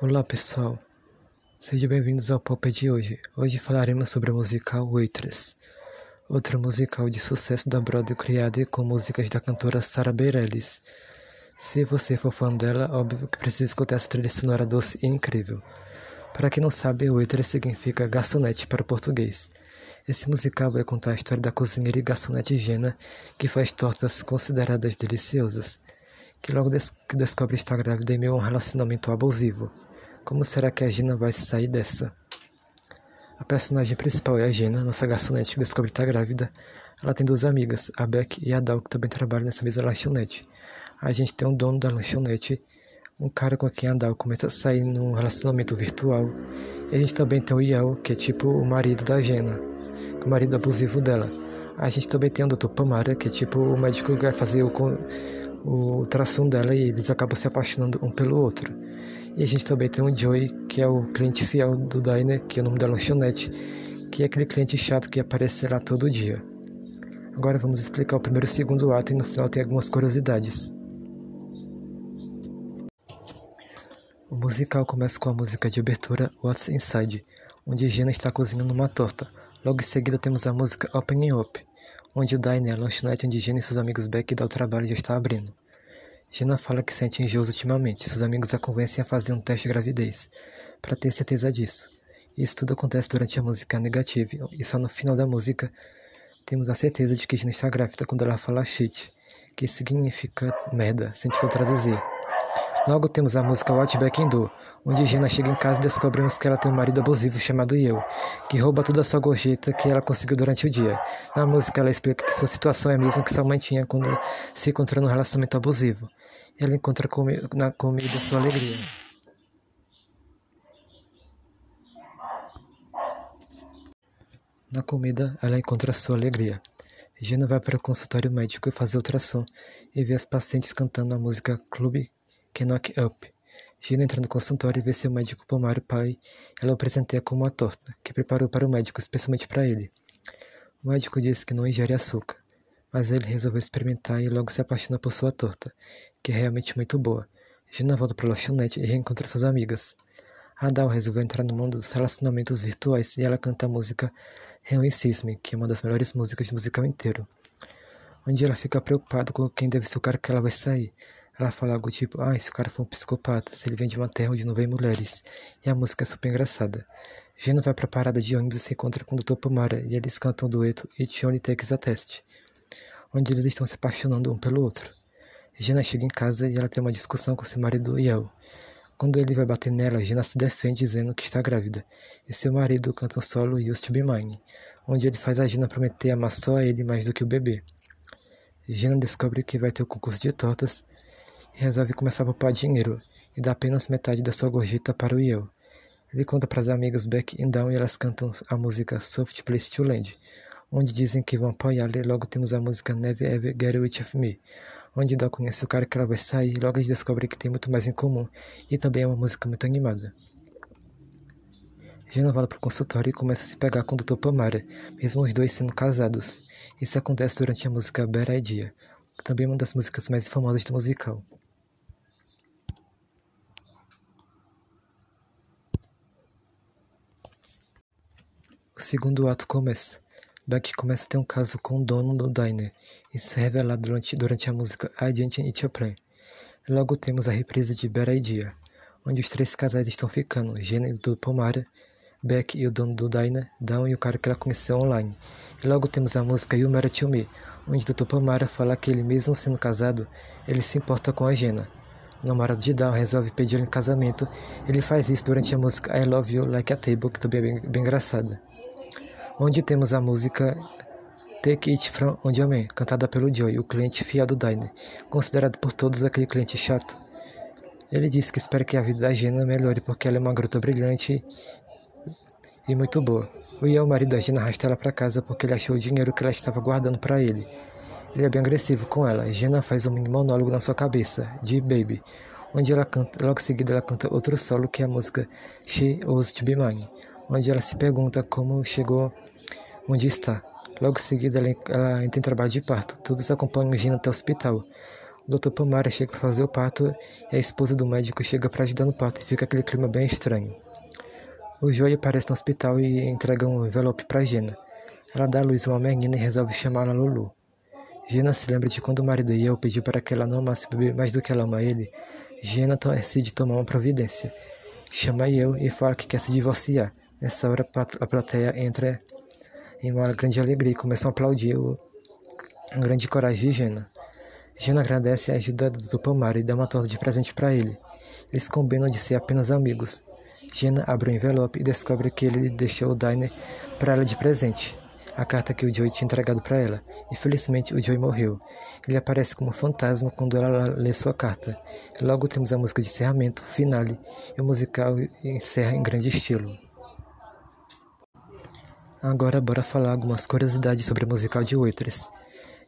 Olá pessoal, sejam bem-vindos ao Pop de hoje. Hoje falaremos sobre o musical Waitress, outro musical de sucesso da Broadway criado com músicas da cantora Sarah Bareilles. Se você for fã dela, óbvio que precisa escutar essa trilha sonora doce e incrível. Para quem não sabe, Waitress significa garçonete para o português. Esse musical vai contar a história da cozinheira e garçonete Jenna, que faz tortas consideradas deliciosas, que logo des que descobre estar grávida em meio a um relacionamento abusivo. Como será que a Gina vai sair dessa? A personagem principal é a Gina, nossa garçonete que descobre estar grávida. Ela tem duas amigas, a Beck e a Dal, que também trabalham nessa mesma lanchonete. A gente tem um dono da lanchonete, um cara com quem a Dal começa a sair num relacionamento virtual. E a gente também tem o Yao, que é tipo o marido da Gina, o marido abusivo dela. A gente também tem o Dr. Pamara, que é tipo o médico que vai fazer o, o ultrassom dela e eles acabam se apaixonando um pelo outro. E a gente também tem o Joey, que é o cliente fiel do Diner, que é o nome da lanchonete, que é aquele cliente chato que aparece lá todo dia. Agora vamos explicar o primeiro e o segundo ato e no final tem algumas curiosidades. O musical começa com a música de abertura What's Inside, onde Jenna está cozinhando uma torta. Logo em seguida temos a música Opening Up, onde o Diner, a lanchonete onde Jenna e seus amigos Beck dão o trabalho já está abrindo. Jenna fala que sente enjoos ultimamente. Seus amigos a convencem a fazer um teste de gravidez, para ter certeza disso. Isso tudo acontece durante a música negativa, e só no final da música temos a certeza de que Jenna está grávida quando ela fala shit, que significa merda, se a gente for traduzir. Logo temos a música What Back in Do, onde Jenna chega em casa e descobrimos que ela tem um marido abusivo chamado Eu, que rouba toda a sua gorjeta que ela conseguiu durante o dia. Na música ela explica que sua situação é a mesma que sua mãe tinha quando se encontrou num relacionamento abusivo. Ela encontra comi na comida sua alegria. Na comida, ela encontra sua alegria. Gina vai para o consultório médico fazer ultrassom e vê as pacientes cantando a música Club Knock Up. Gina entra no consultório e vê seu médico pomar o pai. Ela o presenteia com uma torta, que preparou para o médico especialmente para ele. O médico disse que não ingere açúcar, mas ele resolveu experimentar e logo se apaixona por sua torta, que é realmente muito boa. Gina volta para a lanchonete e reencontra suas amigas. Adal resolveu entrar no mundo dos relacionamentos virtuais e ela canta a música Reunissisme, que é uma das melhores músicas do musical inteiro. Onde ela fica preocupada com quem deve ser o cara que ela vai sair. Ela fala algo tipo, ah, esse cara foi um psicopata, se ele vem de uma terra onde não vem mulheres. E a música é super engraçada. Gino vai pra parada de ônibus e se encontra com o Dr. Pomara, e eles cantam o dueto It Only Takes a Test, onde eles estão se apaixonando um pelo outro. Gina chega em casa e ela tem uma discussão com seu marido Yel. Quando ele vai bater nela, Gina se defende dizendo que está grávida, e seu marido canta um solo Used to Be Mine, onde ele faz a Gina prometer amar só a ele mais do que o bebê. Gina descobre que vai ter o concurso de tortas resolve começar a poupar dinheiro e dá apenas metade da sua gorjeta para o Yale. Ele conta para as amigas Beck e Down e elas cantam a música Soft Place to Land, onde dizem que vão apoiá-la e logo temos a música Never Ever Get Away of Me, onde Down conhece o cara que ela vai sair e logo eles descobrem que tem muito mais em comum e também é uma música muito animada. Jenna volta para o consultório e começa a se pegar com o Dr. Pamara, mesmo os dois sendo casados. Isso acontece durante a música Idea, que também uma das músicas mais famosas do musical. O segundo ato começa. Beck começa a ter um caso com o dono do diner. Isso é revelado durante, durante a música I Didn't Eat Your Plan. Logo temos a reprise de Better Idea, onde os três casais estão ficando, Jenny do Pomara, Beck e o dono do diner, Down e o cara que ela conheceu online. E logo temos a música You Matter To Me, onde Dr. Pomara fala que ele mesmo sendo casado, ele se importa com a Jenna. O namorado de Down resolve pedi-la em casamento. Ele faz isso durante a música I Love You Like a Table, que também é bem, bem engraçada onde temos a música Take It From On Your Man, cantada pelo Joey, o cliente fiel do Diner, considerado por todos aquele cliente chato. Ele disse que espera que a vida da Gina melhore porque ela é uma garota brilhante e muito boa. O Ian, o marido da Gina, arrasta ela para casa porque ele achou o dinheiro que ela estava guardando para ele. Ele é bem agressivo com ela. Gina faz um mini monólogo na sua cabeça, de Baby, onde ela canta, logo em seguida ela canta outro solo que é a música She Was To Be Mine onde ela se pergunta como chegou onde está. Logo em seguida, ela, ela entra em trabalho de parto. Todos acompanham Gina até o hospital, O Dr. Pomara chega para fazer o parto e a esposa do médico chega para ajudar no parto e fica aquele clima bem estranho. O Joey aparece no hospital e entrega um envelope para Jenna. Ela dá à luz uma menina e resolve chamá-la Lulu. Jenna se lembra de quando o marido Yale pediu para que ela não amasse o bebê mais do que ela ama ele. Jenna decide tomar uma providência. Chama Yale e fala que quer se divorciar. Nessa hora, a plateia entra em uma grande alegria e começam a aplaudir o, a grande coragem de Jenna. Jenna agradece a ajuda do Palmar e dá uma torta de presente para ele. Eles combinam de ser apenas amigos. Jenna abre o envelope e descobre que ele deixou o diner para ela de presente a carta que o Joey tinha entregado para ela. Infelizmente, o Joey morreu. Ele aparece como fantasma quando ela lê sua carta. Logo temos a música de encerramento, finale, e o musical encerra em grande estilo. Agora bora falar algumas curiosidades sobre o musical de Waitress.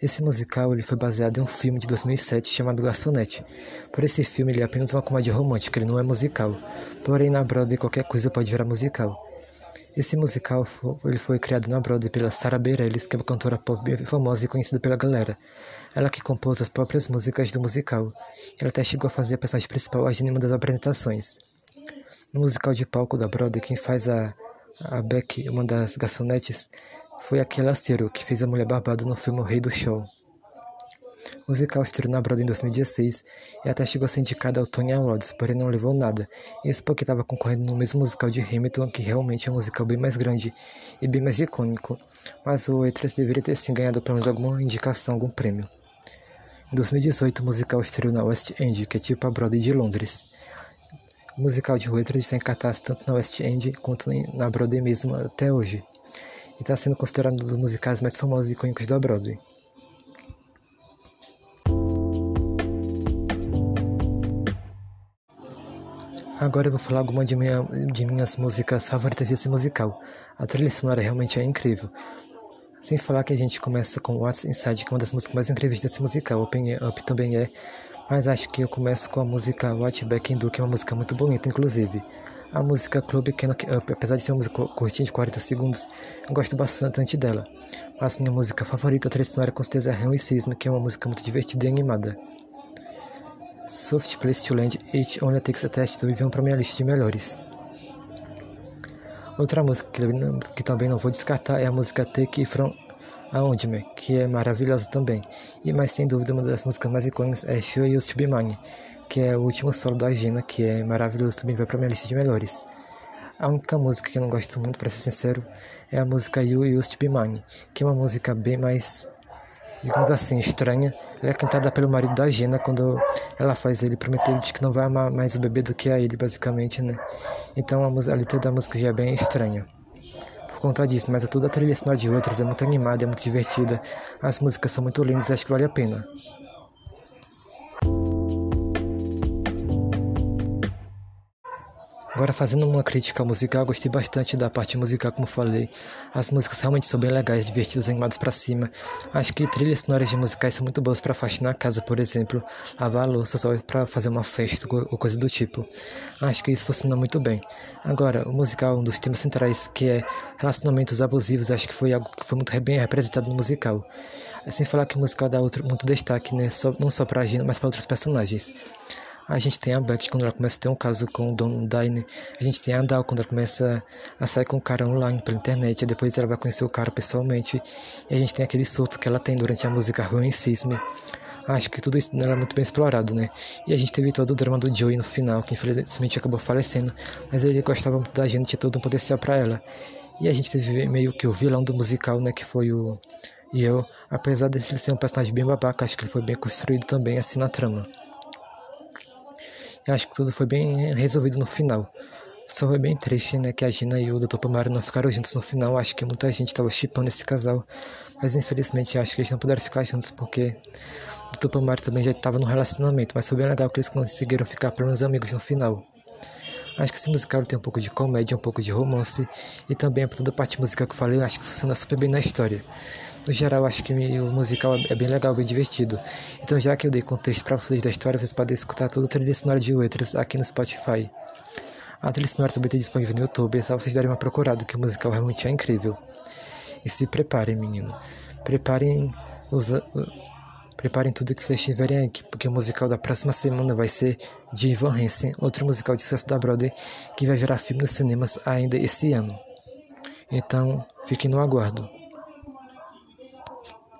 Esse musical ele foi baseado em um filme de 2007 chamado Garçonete. Por esse filme ele é apenas uma comédia romântica, ele não é musical. Porém na Broadway qualquer coisa pode virar musical. Esse musical ele foi criado na Broadway pela Sarah Bareilles, que é uma cantora pop famosa e conhecida pela galera. Ela que compôs as próprias músicas do musical. Ela até chegou a fazer a personagem principal em uma das apresentações. No musical de palco da Broadway, quem faz a, a Beck, uma das garçonetes, foi aquela Ciro, que fez a Mulher Barbada no filme O Rei do Show. O musical estreou na Broadway em 2016 e até chegou a ser indicado ao Tony Awards, porém não levou nada. Isso porque estava concorrendo no mesmo musical de Hamilton, que realmente é um musical bem mais grande e bem mais icônico. Mas o E3 deveria ter sim ganhado pelo menos alguma indicação, algum prêmio. Em 2018, o musical estreou na West End, que é tipo a Broadway de Londres. Musical de Waitress está em cartaz tanto na West End quanto na Broadway mesmo até hoje. E está sendo considerado um dos musicais mais famosos e icônicos da Broadway. Agora eu vou falar alguma de, minha, de minhas músicas favoritas desse musical. A trilha sonora realmente é incrível. Sem falar que a gente começa com What's Inside, que é uma das músicas mais incríveis desse musical. Open Up também é. Mas acho que eu começo com a música What Back in Do, que é uma música muito bonita, inclusive. A música Club Cannot Up, apesar de ser uma música curtinha de 40 segundos, eu gosto bastante dela. Mas minha música favorita, trilha sonora, com certeza é Rain e Sisma, que é uma música muito divertida e animada. Soft Place to Land It Only Takes a Test também vão para minha lista de melhores. Outra música que, que também não vou descartar é a música Take From Around Me, que é maravilhosa também. E mais sem dúvida uma das músicas mais icônicas é Show You To Be Mine, que é o último solo da Gina, que é maravilhoso também vai para minha lista de melhores. A única música que eu não gosto muito, para ser sincero, é a música You Used to Be Mine, que é uma música bem mais digamos assim, estranha. Ela é cantada pelo marido da Gina quando ela faz ele prometer de que não vai amar mais o bebê do que a ele, basicamente, né? Então a, a letra da música já é bem estranha. Por conta disso, mas toda a trilha sonora de outras é muito animada, é muito divertida. As músicas são muito lindas, acho que vale a pena. Agora, fazendo uma crítica musical, gostei bastante da parte musical, como falei. As músicas realmente são bem legais, divertidas, animadas para cima. Acho que trilhas sonoras de musicais são muito boas para faxinar a casa, por exemplo, lavar a louça só para fazer uma festa ou coisa do tipo. Acho que isso funciona muito bem. Agora, o musical, um dos temas centrais, que é relacionamentos abusivos, acho que foi algo que foi muito bem representado no musical. Sem falar que o musical dá outro, muito destaque, né? Só, não só pra Gina, mas para outros personagens. A gente tem a Beck quando ela começa a ter um caso com o Don Dine. A gente tem a Dal quando ela começa a sair com o cara online pela internet. E depois ela vai conhecer o cara pessoalmente. E a gente tem aquele surto que ela tem durante a música Ruin Sisme. Acho que tudo isso é muito bem explorado, né? E a gente teve todo o drama do Joey no final, que infelizmente acabou falecendo. Mas ele gostava muito da gente, tinha todo um potencial para ela. E a gente teve meio que o vilão do musical, né? Que foi o. E eu, apesar de ele ser um personagem bem babaca, acho que ele foi bem construído também assim na trama. Eu acho que tudo foi bem resolvido no final. Só foi bem triste, né, que a Gina e o Dr. Pomaro não ficaram juntos no final. Acho que muita gente estava chipando esse casal. Mas infelizmente acho que eles não puderam ficar juntos porque o Dr. Pomaro também já estava no relacionamento. Mas foi bem legal que eles conseguiram ficar pelo menos amigos no final. Acho que esse musical tem um pouco de comédia, um pouco de romance. E também toda a parte musical que eu falei, acho que funciona super bem na história. No geral, acho que o musical é bem legal, bem divertido. Então, já que eu dei contexto para vocês da história, vocês podem escutar toda a trilha sonora de Waitress aqui no Spotify. A trilha sonora também está disponível no YouTube, é só vocês darem uma procurada, que o musical realmente é incrível. E se preparem, menino. Preparem os, Preparem tudo que vocês tiverem aqui, porque o musical da próxima semana vai ser de Ivan Hansen, outro musical de sucesso da Broadway, que vai virar filme nos cinemas ainda esse ano. Então, fiquem no aguardo.